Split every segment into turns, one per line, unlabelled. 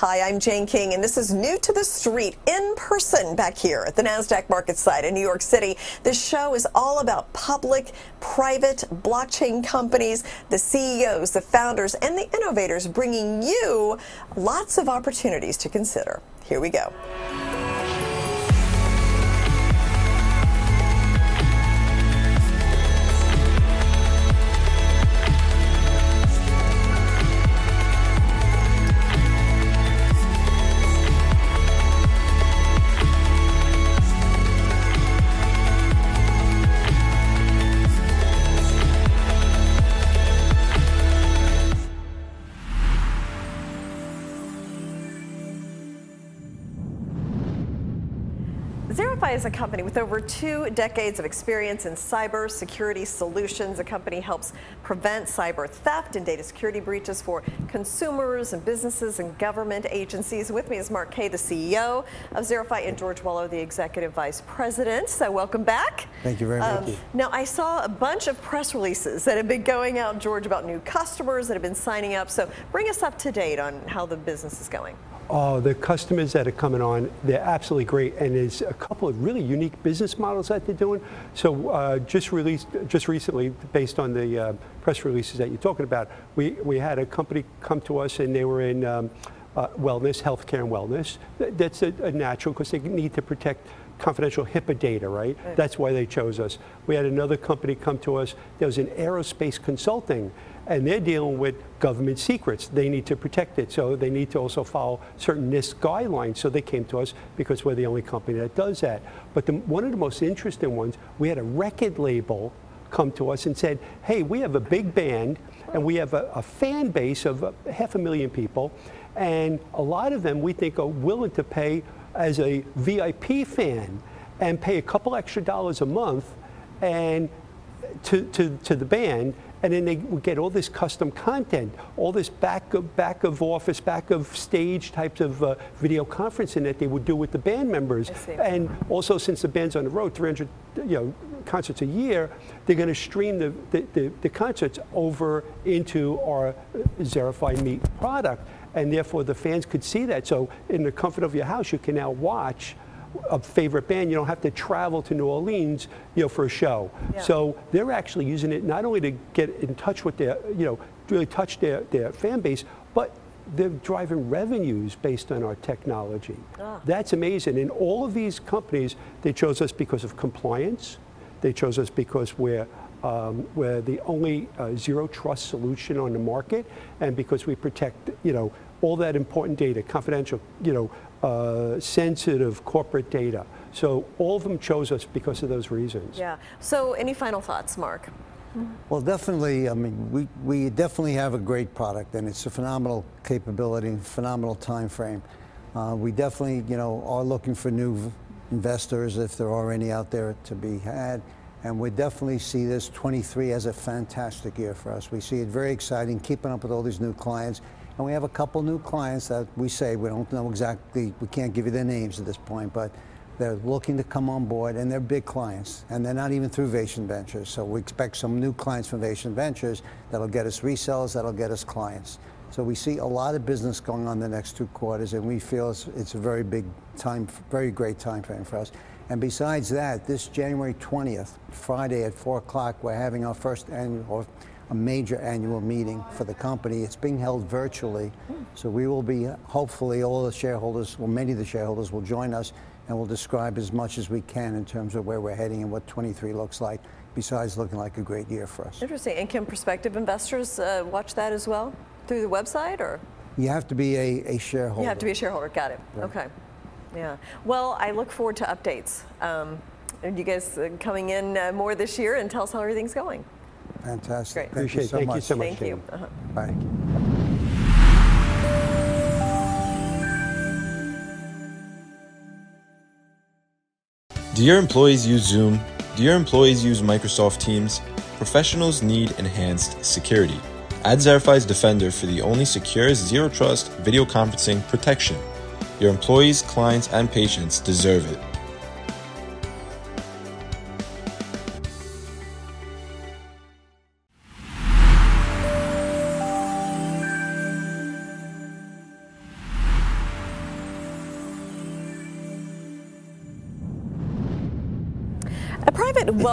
Hi, I'm Jane King, and this is New to the Street in person back here at the NASDAQ market site in New York City. This show is all about public, private blockchain companies, the CEOs, the founders, and the innovators bringing you lots of opportunities to consider. Here we go. Is a company with over two decades of experience in cyber security solutions. The company helps prevent cyber theft and data security breaches for consumers and businesses and government agencies. With me is Mark Kay, the CEO of Zerify, and George Waller, the Executive Vice President. So welcome back.
Thank you very much. Um,
now, I saw a bunch of press releases that have been going out, George, about new customers that have been signing up. So bring us up to date on how the business is going.
Oh, the customers that are coming on, they're absolutely great, and there's a couple of really unique business models that they're doing. So uh, just released, just recently, based on the uh, press releases that you're talking about, we, we had a company come to us and they were in um, uh, wellness, healthcare and wellness. That's a, a natural because they need to protect confidential HIPAA data, right? right? That's why they chose us. We had another company come to us. There was an aerospace consulting and they're dealing with government secrets. They need to protect it, so they need to also follow certain NIST guidelines. So they came to us because we're the only company that does that. But the, one of the most interesting ones, we had a record label come to us and said, hey, we have a big band and we have a, a fan base of uh, half a million people, and a lot of them we think are willing to pay as a VIP fan and pay a couple extra dollars a month and to, to, to the band and then they would get all this custom content, all this back of, back of office, back of stage types of uh, video conferencing that they would do with the band members. And also, since the band's on the road, 300 you know, concerts a year, they're going to stream the, the, the, the, concerts over into our Zerify Meet product. And therefore, the fans could see that. So, in the comfort of your house, you can now watch a favorite band, you don't have to travel to New Orleans, you know, for a show. Yeah. So they're actually using it not only to get in touch with their, you know, really touch their, their fan base, but they're driving revenues based on our technology. Ah. That's amazing. And all of these companies, they chose us because of compliance. They chose us because we're um, we're the only uh, zero trust solution on the market, and because we protect, you know, all that important data, confidential, you know, uh, sensitive corporate data. So all of them chose us because of those reasons.
Yeah. So any final thoughts, Mark?
Well, definitely. I mean, we, we definitely have a great product, and it's a phenomenal capability, phenomenal time frame. Uh, we definitely, you know, are looking for new investors, if there are any out there to be had. And we definitely see this 23 as a fantastic year for us. We see it very exciting, keeping up with all these new clients. And we have a couple new clients that we say we don't know exactly, we can't give you their names at this point, but they're looking to come on board and they're big clients and they're not even through Vason Ventures. So we expect some new clients from Vason Ventures that'll get us resellers, that'll get us clients. So we see a lot of business going on the next two quarters and we feel it's, it's a very big time, very great time frame for us. And besides that, this January 20th, Friday at 4 o'clock, we're having our first annual, a major annual meeting for the company. It's being held virtually, so we will be, hopefully all the shareholders, well many of the shareholders will join us and we'll describe as much as we can in terms of where we're heading and what 23 looks like, besides looking like a great year for us.
Interesting. And can prospective investors uh, watch that as well through the website or?
You have to be a, a shareholder.
You have to be a shareholder. Got it. Right. Okay. Yeah. Well, I look forward to updates. Um, and you guys uh, coming in uh, more this year and tell us how everything's going.
Fantastic.
Great. Thank Appreciate you so
Thank
much.
you so
much.
Thank you. Uh -huh.
Bye.
Do your employees use Zoom? Do your employees use Microsoft Teams? Professionals need enhanced security. Add Zerify's Defender for the only secure zero trust video conferencing protection. Your employees, clients, and patients deserve it.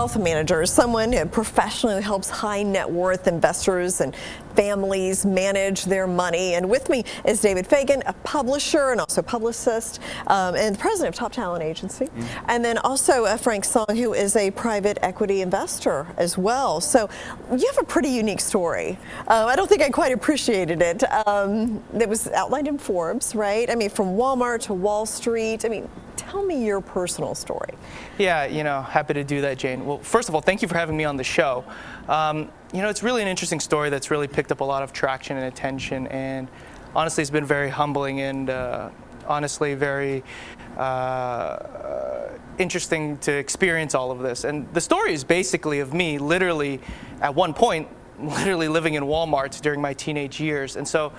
Wealth manager someone who professionally helps high net worth investors and families manage their money. And with me is David Fagan, a publisher and also publicist um, and president of Top Talent Agency. Mm. And then also uh, Frank Song, who is a private equity investor as well. So you have a pretty unique story. Uh, I don't think I quite appreciated it. Um, it was outlined in Forbes, right? I mean, from Walmart to Wall Street. I mean, tell me your personal story.
Yeah, you know, happy to do that, Jane. Well, first of all, thank you for having me on the show. Um, you know, it's really an interesting story that's really picked up a lot of traction and attention, and honestly, it's been very humbling and uh, honestly very uh, interesting to experience all of this. And the story is basically of me literally, at one point, literally living in Walmart during my teenage years. And so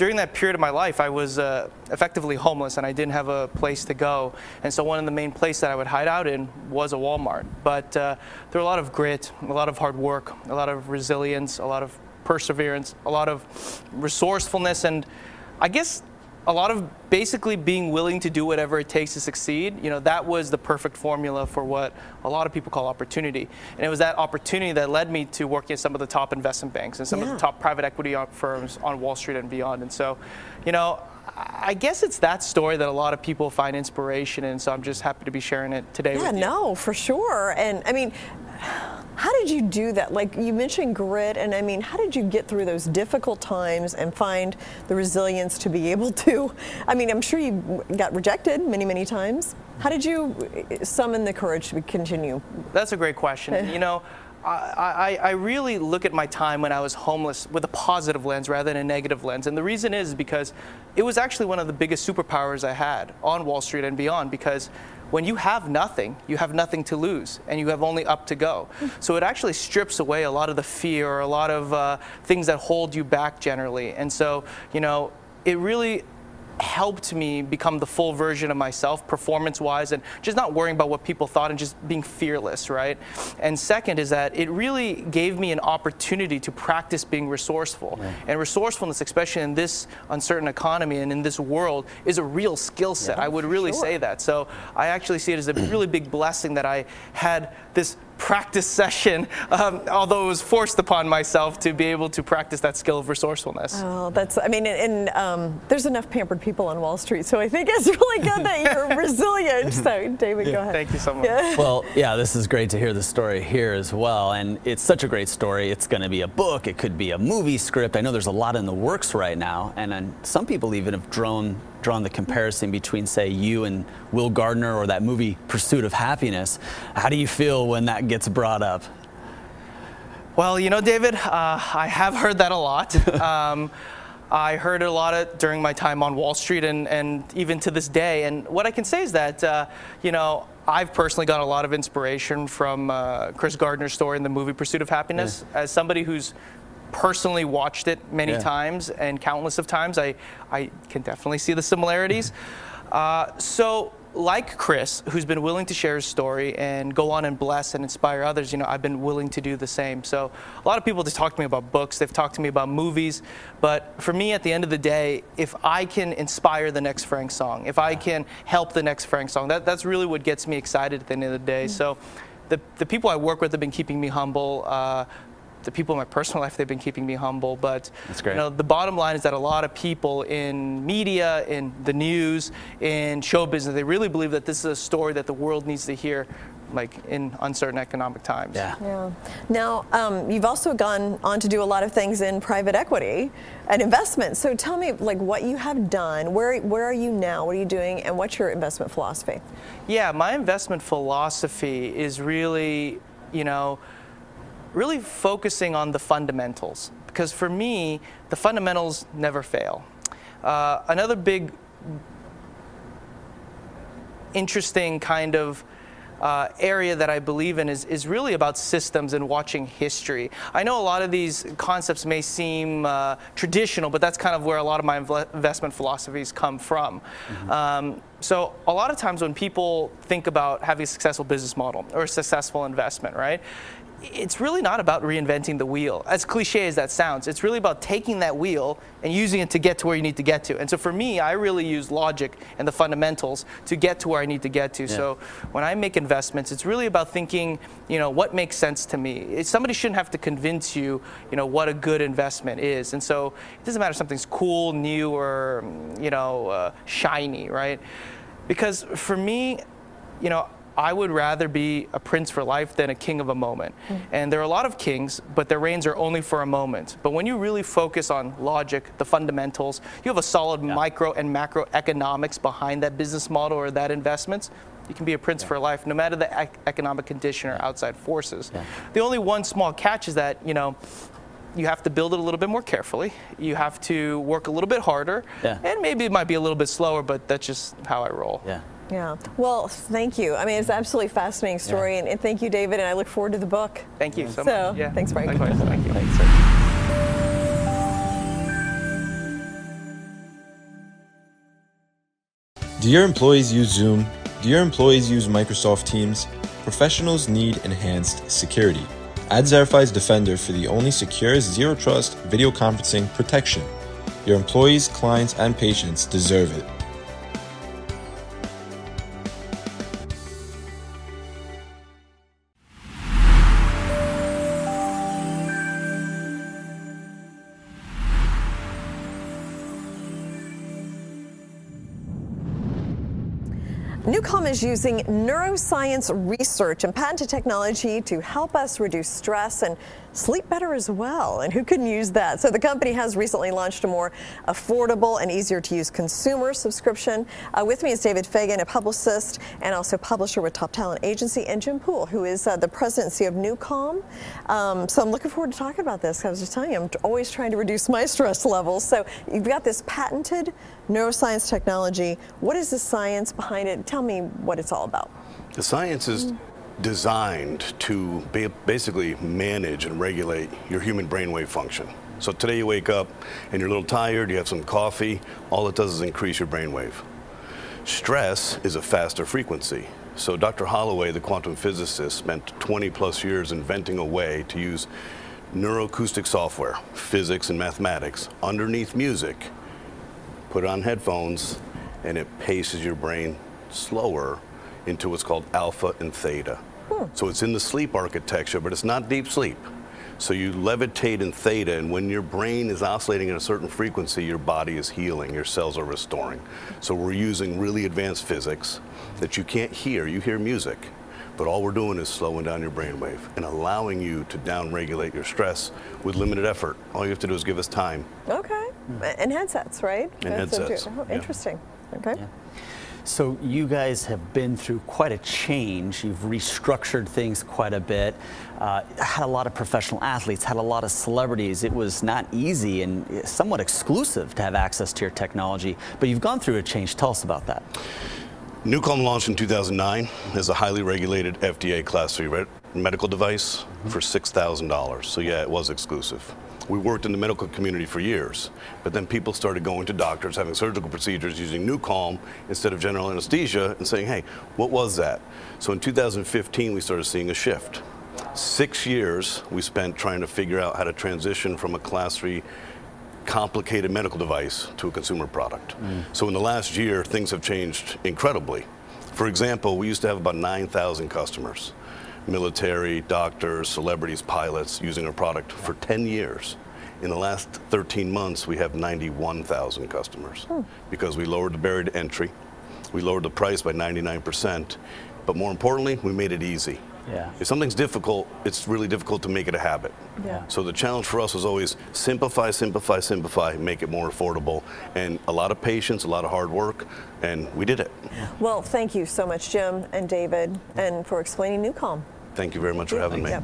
during that period of my life, I was uh, effectively homeless and I didn't have a place to go. And so one of the main places that I would hide out in was a Walmart. But uh, were a lot of grit, a lot of hard work, a lot of resilience, a lot of perseverance, a lot of resourcefulness, and I guess a lot of basically being willing to do whatever it takes to succeed. You know, that was the perfect formula for what a lot of people call opportunity. And it was that opportunity that led me to working at some of the top investment banks and some yeah. of the top private equity firms on Wall Street and beyond. And so, you know, I guess it's that story that a lot of people find inspiration in. So I'm just happy to be sharing it today.
Yeah, no, for sure. And I mean, how did you do that? Like you mentioned grit, and I mean, how did you get through those difficult times and find the resilience to be able to? I mean, I'm sure you got rejected many, many times. How did you uh, summon the courage to continue?
That's a great question. you know, I, I, I, really look at my time when I was homeless with a positive lens rather than a negative lens. And the reason is because it was actually one of the biggest superpowers I had on Wall Street and beyond because when you have nothing, you have nothing to lose and you have only up to go. So it actually strips away a lot of the fear or a lot of uh, things that hold you back generally. And so, you know, it really helped me become the full version of myself performance wise and just not worrying about what people thought and just being fearless, right? And second is that it really gave me an opportunity to practice being resourceful. Yeah. And resourcefulness, especially in this uncertain economy and in this world, is a real skill set. Yeah, I would really sure. say that. So I actually see it as a really big blessing that I had this practice session, um, although it was forced upon myself to be able to practice that skill of resourcefulness.
Oh, that's, I mean, and, um, there's enough pampered people on Wall Street, so I think it's really good that you're resilient. So, David, yeah. go ahead.
Thank you so much.
Yeah. Well, yeah, this is great to hear the story here as well, and it's such a great story. It's going to be a book, it could be a movie script. I know there's a lot in the works right now, and, and some people even have drawn drawn the comparison between, say, you and Will Gardner or that movie Pursuit of Happiness. How do you feel when that gets brought up?
Well, you know, David, uh, I have heard that a lot. Um, I heard it a lot of, during my time on Wall Street and, and even to this day. And what I can say is that, uh, you know, I've personally got a lot of inspiration from uh, Chris Gardner's story in the movie Pursuit of Happiness. Yeah. As somebody who's personally watched it many yeah. times and countless of times. I, I can definitely see the similarities. Uh, so, like Chris, who's been willing to share his story and go on and bless and inspire others, you know, I've been willing to do the same. So, a lot of people just talk to me about books, they've talked to me about movies, but for me, at the end of the day, if I can inspire the next Frank Song, if I can help the next Frank Song, that, that's really what gets me excited at the end of the day. Mm-hmm. So, the, the people I work with have been keeping me humble. Uh, the people in my personal life, they've been keeping me humble. But you know, the bottom line is that a lot of people in media, in the news, in show business, they really believe that this is a story that the world needs to hear like in uncertain economic times.
Yeah.
yeah. Now, um, you've also gone on to do a lot of things in private equity and investment. So tell me, like, what you have done. Where where are you now? What are you doing? And what's your investment philosophy?
Yeah, my investment philosophy is really, you know really focusing on the fundamentals. Because for me, the fundamentals never fail. Uh, another big, interesting kind of uh, area that I believe in is, is really about systems and watching history. I know a lot of these concepts may seem uh, traditional, but that's kind of where a lot of my investment philosophies come from. Mm-hmm. Um, so a lot of times when people think about having a successful business model or a successful investment, right? It's really not about reinventing the wheel. As cliche as that sounds, it's really about taking that wheel and using it to get to where you need to get to. And so for me, I really use logic and the fundamentals to get to where I need to get to. Yeah. So when I make investments, it's really about thinking, you know, what makes sense to me. Somebody shouldn't have to convince you, you know, what a good investment is. And so it doesn't matter if something's cool, new, or you know, uh, shiny, right? Because for me, you know, I would rather be a prince for life than a king of a moment. Mm. And there are a lot of kings, but their reigns are only for a moment. But when you really focus on logic, the fundamentals, you have a solid yeah. micro and macro economics behind that business model or that investments, you can be a prince yeah. for life no matter the ec- economic condition or outside forces. Yeah. The only one small catch is that, you know, you have to build it a little bit more carefully. You have to work a little bit harder. And maybe it might be a little bit slower, but that's just how I roll.
Yeah.
Yeah. Well, thank you. I mean, it's an absolutely fascinating story, yeah. and, and, thank you, David. And I look forward to the book.
Thank you
so,
so
much. Yeah. Thanks, Frank.
Likewise. Thank you.
Thanks, sir.
Do your employees use Zoom? Do your employees use Microsoft Teams? Professionals need enhanced security. Add Zerify's Defender for the only secure, zero trust video conferencing protection. Your employees, clients, and patients deserve it.
NuCalm is using neuroscience research and patented technology to help us reduce stress and sleep better as well. And who couldn't use that? So the company has recently launched a more affordable and easier to use consumer subscription. Uh, with me is David Fagan, a publicist and also publisher with Top Talent Agency, and Jim Poole, who is uh, the CEO of NuCalm. Um, so I'm looking forward to talking about this. I was just telling you, I'm always trying to reduce my stress levels. So you've got this patented neuroscience technology. What is the science behind it? Tell me what it's all about.
The science is designed to basically manage and regulate your human brainwave function. So today you wake up and you're a little tired, you have some coffee, all it does is increase your brainwave. Stress is a faster frequency. So Dr. Holloway, the quantum physicist, spent 20 plus years inventing a way to use neuroacoustic software, physics and mathematics, underneath music, put on headphones, and it paces your brain slower into what's called alpha and theta. Hmm. So it's in the sleep architecture, but it's not deep sleep. So you levitate in theta, and when your brain is oscillating at a certain frequency, your body is healing, your cells are restoring. So we're using really advanced physics that you can't hear. You hear music, but all we're doing is slowing down your brainwave and allowing you to downregulate your stress with limited effort. All you have to do is give us time.
Okay. And headsets, right?
And headsets.
Oh, interesting. Yeah. Okay. Yeah.
So you guys have been through quite a change. You've restructured things quite a bit. Uh, had a lot of professional athletes, had a lot of celebrities. It was not easy and somewhat exclusive to have access to your technology. But you've gone through a change. Tell us about that.
NuCalm launched in 2009 as a highly regulated FDA Class 3 medical device mm-hmm. for $6,000. So yeah, it was exclusive we worked in the medical community for years, but then people started going to doctors, having surgical procedures using NuCalm instead of general anesthesia and saying, hey, what was that? So in 2015, we started seeing a shift. Six years we spent trying to figure out how to transition from a class three complicated medical device to a consumer product. Mm. So in the last year, things have changed incredibly. For example, we used to have about 9,000 customers military, doctors, celebrities, pilots using our product for 10 years. In the last 13 months, we have 91,000 customers hmm. because we lowered the barrier to entry, we lowered the price by 99%, but more importantly, we made it easy.
Yeah.
If something's difficult, it's really difficult to make it a habit.
Yeah.
So the challenge for us was always simplify, simplify, simplify, make it more affordable. And a lot of patience, a lot of hard work, and we did it.
Well, thank you so much, Jim and David, and for explaining NuCalm.
Thank you very much for having me.
Yep.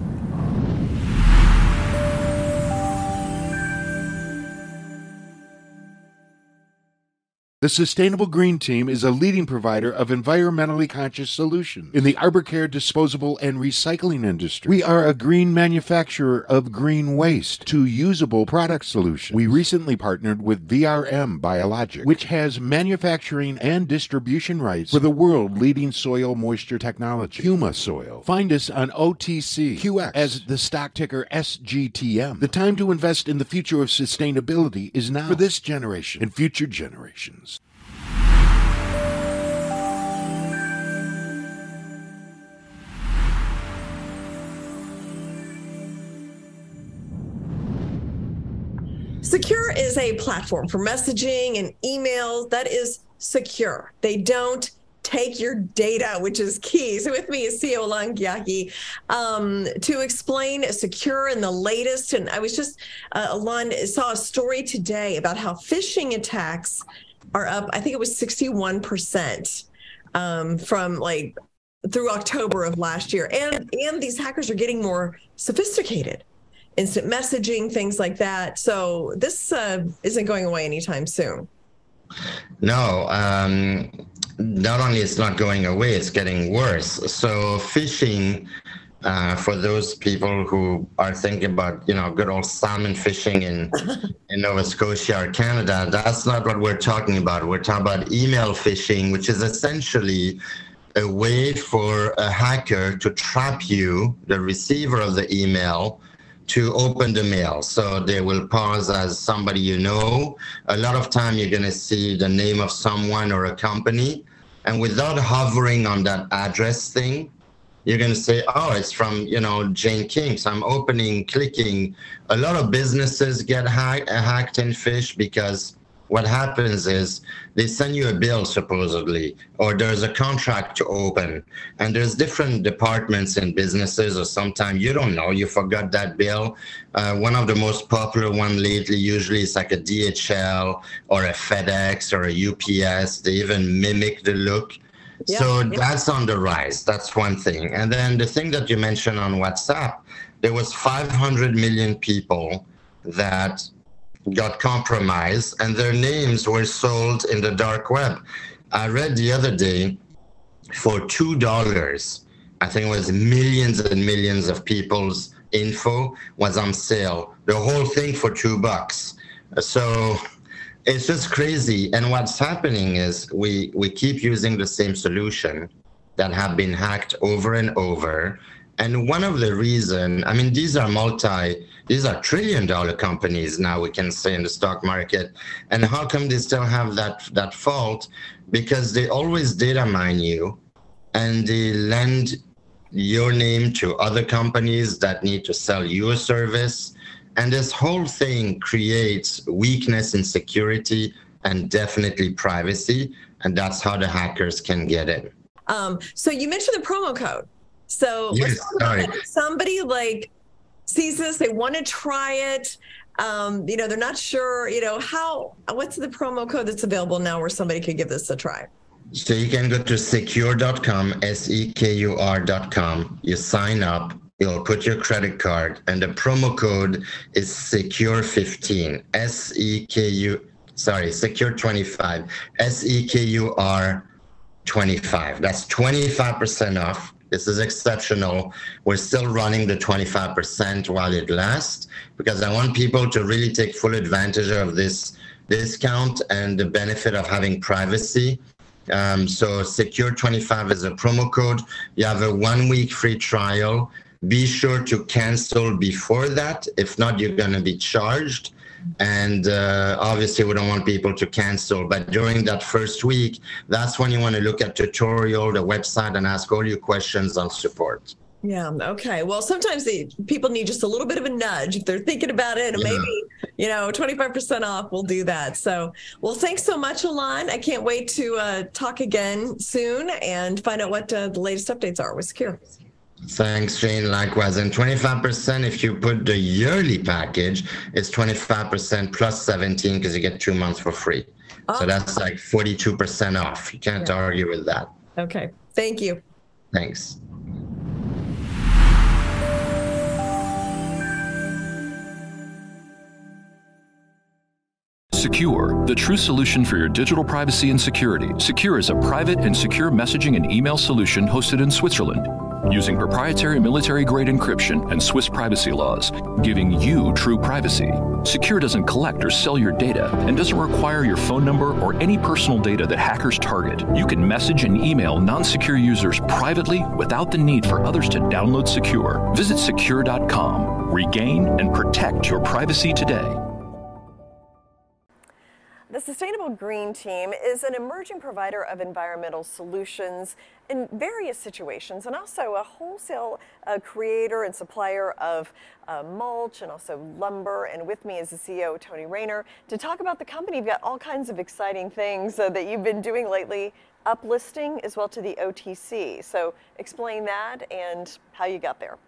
The Sustainable Green Team is a leading provider of environmentally conscious solutions in the arbor care disposable and recycling industry. We are a green manufacturer of green waste to usable product solutions. We recently partnered with VRM Biologik, which has manufacturing and distribution rights for the world leading soil moisture technology, Huma Soil. Find us on OTCQX as the stock ticker SGTM. The time to invest in the future of sustainability is now for this generation and future generations.
Sekur is a platform for messaging and emails that is secure. They don't take your data, which is key. So with me is CEO Alain Ghiai um, to explain Sekur and the latest. And I was just, uh, Alon saw a story today about how phishing attacks are up, I think it was 61% um, from like through October of last year. And, and these hackers are getting more sophisticated instant messaging, things like that. So this uh, isn't going away anytime soon.
No, um, not only it's not going away, it's getting worse. So phishing, uh, for those people who are thinking about, you know, good old salmon fishing in in Nova Scotia or Canada, that's not what we're talking about. We're talking about email phishing, which is essentially a way for a hacker to trap you, the receiver of the email, to open the mail. So they will pause as somebody you know. A lot of time you're going to see the name of someone or a company. And without hovering on that address thing, you're going to say, oh, it's from, you know, Jane King. So I'm opening, clicking. A lot of businesses get hacked, and phished because what happens is they send you a bill supposedly or there's a contract to open and there's different departments in businesses or sometimes you don't know you forgot that bill. Uh, one of the most popular one lately usually is like a dhl or a fedex or a ups they even mimic the look. Yeah, so yeah. that's on the rise. That's one thing. And then the thing that you mentioned on whatsapp there was 500 million people that got compromised and their names were sold in the dark web. I read the other day for $2, I think it was millions and millions of people's info was on sale. The whole thing for two bucks. So it's just crazy. And what's happening is we, we keep using the same solution that have been hacked over and over. And one of the reason, I mean, these are multi these are trillion dollar companies now we can say in the stock market. And how come they still have that that fault? Because they always data mine you and they lend your name to other companies that need to sell you a service. And this whole thing creates weakness in security and definitely privacy. And that's how the hackers can get in.
Um, so you mentioned the promo code. So yes, somebody like sees this, they want to try it. Um, you know, they're not sure, you know, how, what's the promo code that's available now where somebody could give this a try?
So you can go to sekur.com, S E K U R.com. You sign up, you'll put your credit card, and the promo code is sekur15, S E K U, sorry, sekur25, S E K U R 25. That's 25% off this is exceptional. We're still running the 25% while it lasts because I want people to really take full advantage of this discount and the benefit of having privacy. Um, so Sekur 25 is a promo code. You have a one week free trial. Be sure to cancel before that. If not, you're going to be charged. And uh, obviously, we don't want people to cancel. But during that first week, that's when you want to look at tutorial, the website, and ask all your questions on support.
Yeah. Okay. Well, sometimes the people need just a little bit of a nudge if they're thinking about it, and yeah. maybe you know, 25% off we'll do that. So, well, thanks so much, Alain. I can't wait to uh, talk again soon and find out what uh, the latest updates are with Sekur.
Thanks, Jane. Likewise. And 25% if you put the yearly package, it's 25% plus 17 because you get two months for free. Oh. So that's like 42% off. You can't yeah. argue with that.
Okay. Thank you.
Thanks.
Sekur, the true solution for your digital privacy and security. Sekur is a private and secure messaging and email solution hosted in Switzerland using proprietary military grade encryption and Swiss privacy laws, giving you true privacy. Sekur doesn't collect or sell your data and doesn't require your phone number or any personal data that hackers target. You can message and email non Sekur users privately without the need for others to download Sekur. Visit sekur.com. Regain and protect your privacy today.
The Sustainable Green Team is an emerging provider of environmental solutions in various situations and also a wholesale uh, creator and supplier of uh, mulch and also lumber. And with me is the CEO, Tony Raynor, to talk about the company. You've got all kinds of exciting things uh, that you've been doing lately, uplisting as well to the OTC. So explain that and how you got there.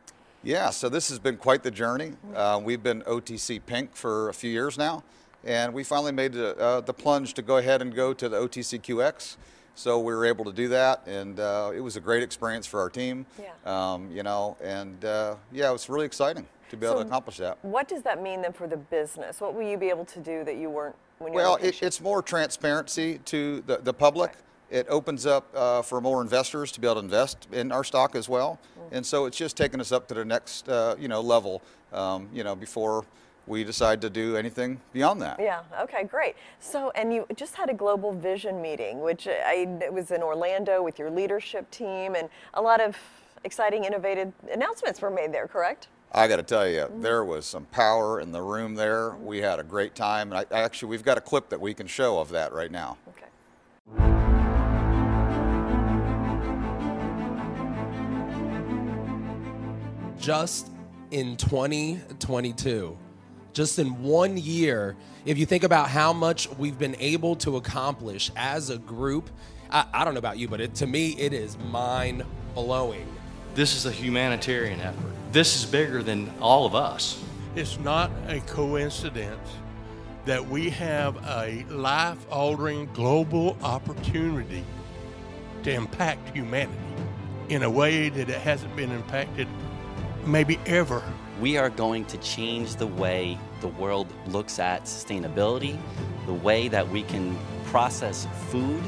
Yeah, so this has been quite the journey. Uh, we've been OTC Pink for a few years now. And we finally made the, uh, the plunge to go ahead and go to the OTCQX. So we were able to do that, and uh, it was a great experience for our team.
Yeah.
Um, you know, and uh, yeah, it was really exciting to be
So
able to accomplish that.
What does that mean then for the business? What will you be able to do that you weren't when you
Well,
were
it, it's more transparency to the, the public. It opens up uh, for more investors to be able to invest in our stock as well.
Mm-hmm.
And so it's just taking us up to the next, uh, you know, level, um, you know, before we decide to do anything beyond that.
Yeah. Okay. Great. So, and you just had a global vision meeting, which I it was in Orlando with your leadership team, and a lot of exciting, innovative announcements were made there. Correct?
I got to tell you, mm-hmm. there was some power in the room there. We had a great time. And I, actually, we've got a clip that we can show of that right now.
Okay.
just in 2022, just in one year, if you think about how much we've been able to accomplish as a group, I, I don't know about you, but it, to me, it is mind blowing.
This is a humanitarian effort. This is bigger than all of us.
It's not a coincidence that we have a life altering global opportunity to impact humanity in a way that it hasn't been impacted maybe ever.
We are going to change the way the world looks at sustainability, the way that we can process food,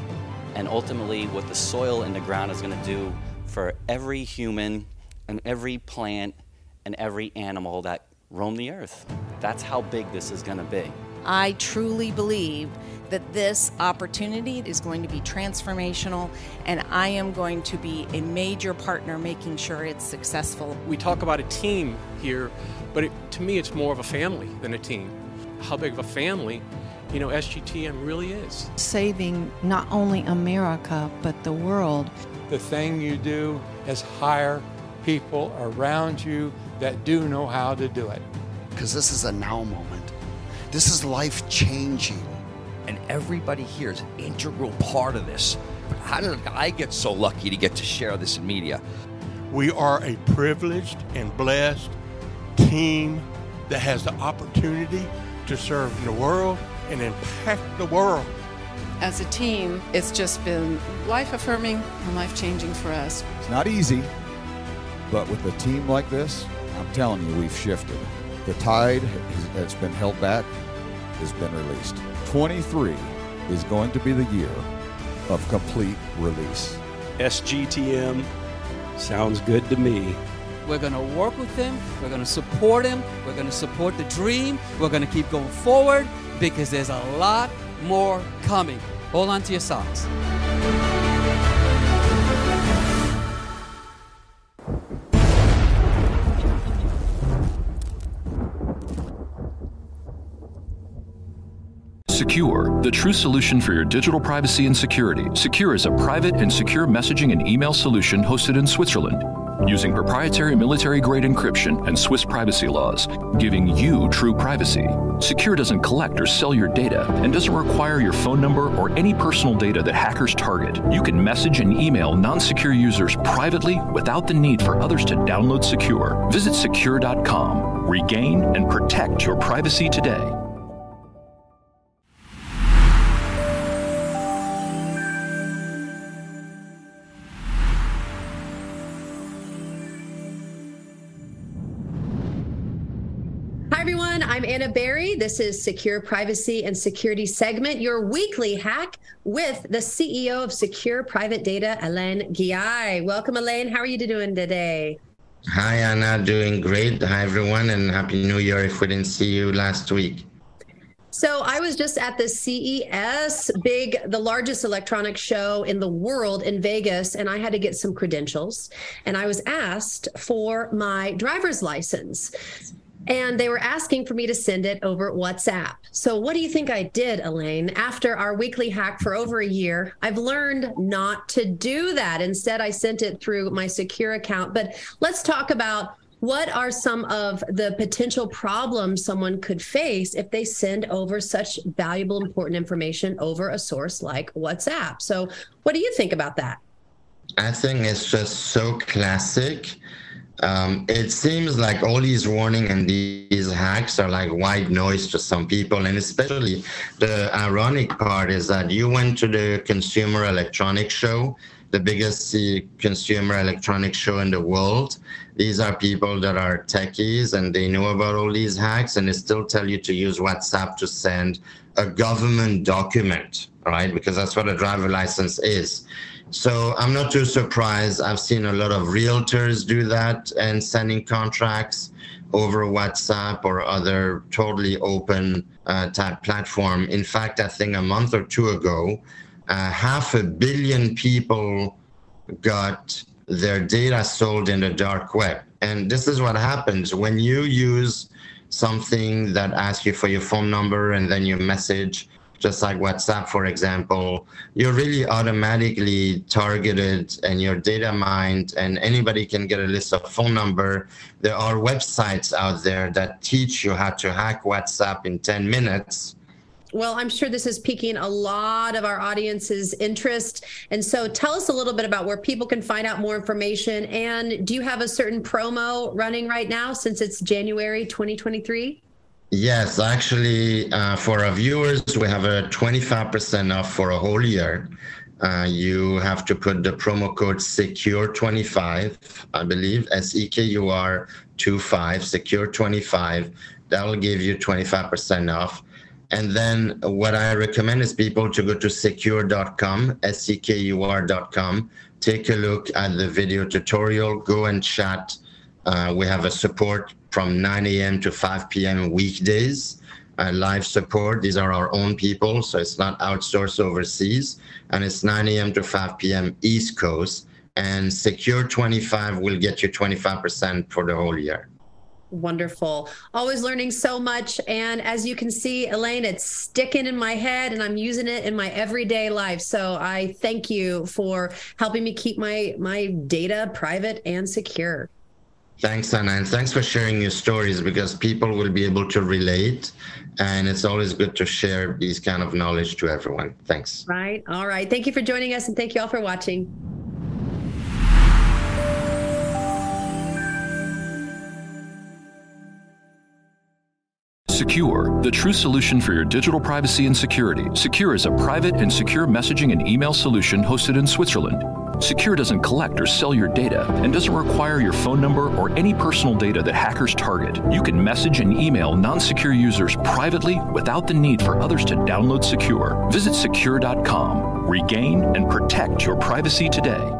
and ultimately what the soil in the ground is going to do for every human and every plant and every animal that roam the earth. That's how big this is going to be.
I truly believe that this opportunity is going to be transformational, and I am going to be a major partner making sure it's successful.
We talk about a team here, but it, to me, it's more of a family than a team. How big of a family, you know, SGTM really is.
Saving not only America, but the world.
The thing you do is hire people around you that do know how to do it.
Because this is a now moment. This is life changing.
And everybody here is an integral part of this. But how did I get so lucky to get to share this in media?
We are a privileged and blessed team that has the opportunity to serve the world and impact the world.
As a team, it's just been life affirming and life changing for us.
It's not easy, but with a team like this, I'm telling you, we've shifted. The tide that's been held back has been released. 23 is going to be the year of complete release.
SGTM sounds good to me.
We're going to work with him. We're going to support him. We're going to support the dream. We're going to keep going forward because there's a lot more coming. Hold on to your socks.
Sekur, the true solution for your digital privacy and security. Sekur is a private and secure messaging and email solution hosted in Switzerland using proprietary military grade encryption and Swiss privacy laws, giving you true privacy. Sekur doesn't collect or sell your data and doesn't require your phone number or any personal data that hackers target. You can message and email non Sekur users privately without the need for others to download Sekur. Visit sekur.com. Regain and protect your privacy today.
Anna Berry. This is Sekur Privacy and Security segment, your weekly hack with the CEO of Sekur Private Data, Alain Ghiai. Welcome, Alain. How are you doing today?
Hi, Anna. Doing great. Hi, everyone, and Happy New Year if we didn't see you last week.
So I was just at the CES, big, the largest electronic show in the world in Vegas, and I had to get some credentials. And I was asked for my driver's license. And they were asking for me to send it over WhatsApp. So, what do you think I did, Alain? After our weekly hack for over a year, I've learned not to do that. Instead, I sent it through my Sekur account. But let's talk about what are some of the potential problems someone could face if they send over such valuable, important information over a source like WhatsApp? So, what do you think about that?
I think it's just so classic. Um, it seems like all these warning and these hacks are like white noise to some people, and especially the ironic part is that you went to the Consumer Electronics Show, the biggest consumer electronics show in the world. These are people that are techies and they know about all these hacks, and they still tell you to use WhatsApp to send a government document, right? Because that's what a driver license is. So I'm not too surprised. I've seen a lot of realtors do that and sending contracts over WhatsApp or other totally open uh, type platform. In fact, I think a month or two ago, uh, half a billion people got their data sold in the dark web. And this is what happens when you use something that asks you for your phone number and then your message just like WhatsApp, for example, you're really automatically targeted and your data mined, and anybody can get a list of phone number. There are websites out there that teach you how to hack WhatsApp in 10 minutes.
Well, I'm sure this is piquing a lot of our audience's interest. And so tell us a little bit about where people can find out more information. And do you have a certain promo running right now since it's January 2023?
Yes, actually, uh, for our viewers, we have a 25% off for a whole year. Uh, you have to put the promo code SEKUR25, I believe, S E K U R 25, SEKUR25. That'll give you 25% off. And then what I recommend is people to go to sekur.com, S E K U R.com, take a look at the video tutorial, go and chat. Uh, we have a support from 9 a.m. to 5 p.m. weekdays. Uh, live support. These are our own people, so it's not outsourced overseas. And it's 9 a.m. to 5 p.m. East Coast. And Sekur 25 will get you 25% for the whole year.
Wonderful. Always learning so much. And as you can see, Alain, it's sticking in my head and I'm using it in my everyday life. So I thank you for helping me keep my, my data private and secure.
Thanks, Anna, and thanks for sharing your stories because people will be able to relate. And it's always good to share these kind of knowledge to everyone. Thanks.
Right. All right. Thank you for joining us and thank you all for watching.
Sekur, the true solution for your digital privacy and security. Sekur is a private and secure messaging and email solution hosted in Switzerland. Sekur doesn't collect or sell your data and doesn't require your phone number or any personal data that hackers target. You can message and email non Sekur users privately without the need for others to download Sekur. Visit sekur.com. Regain and protect your privacy today.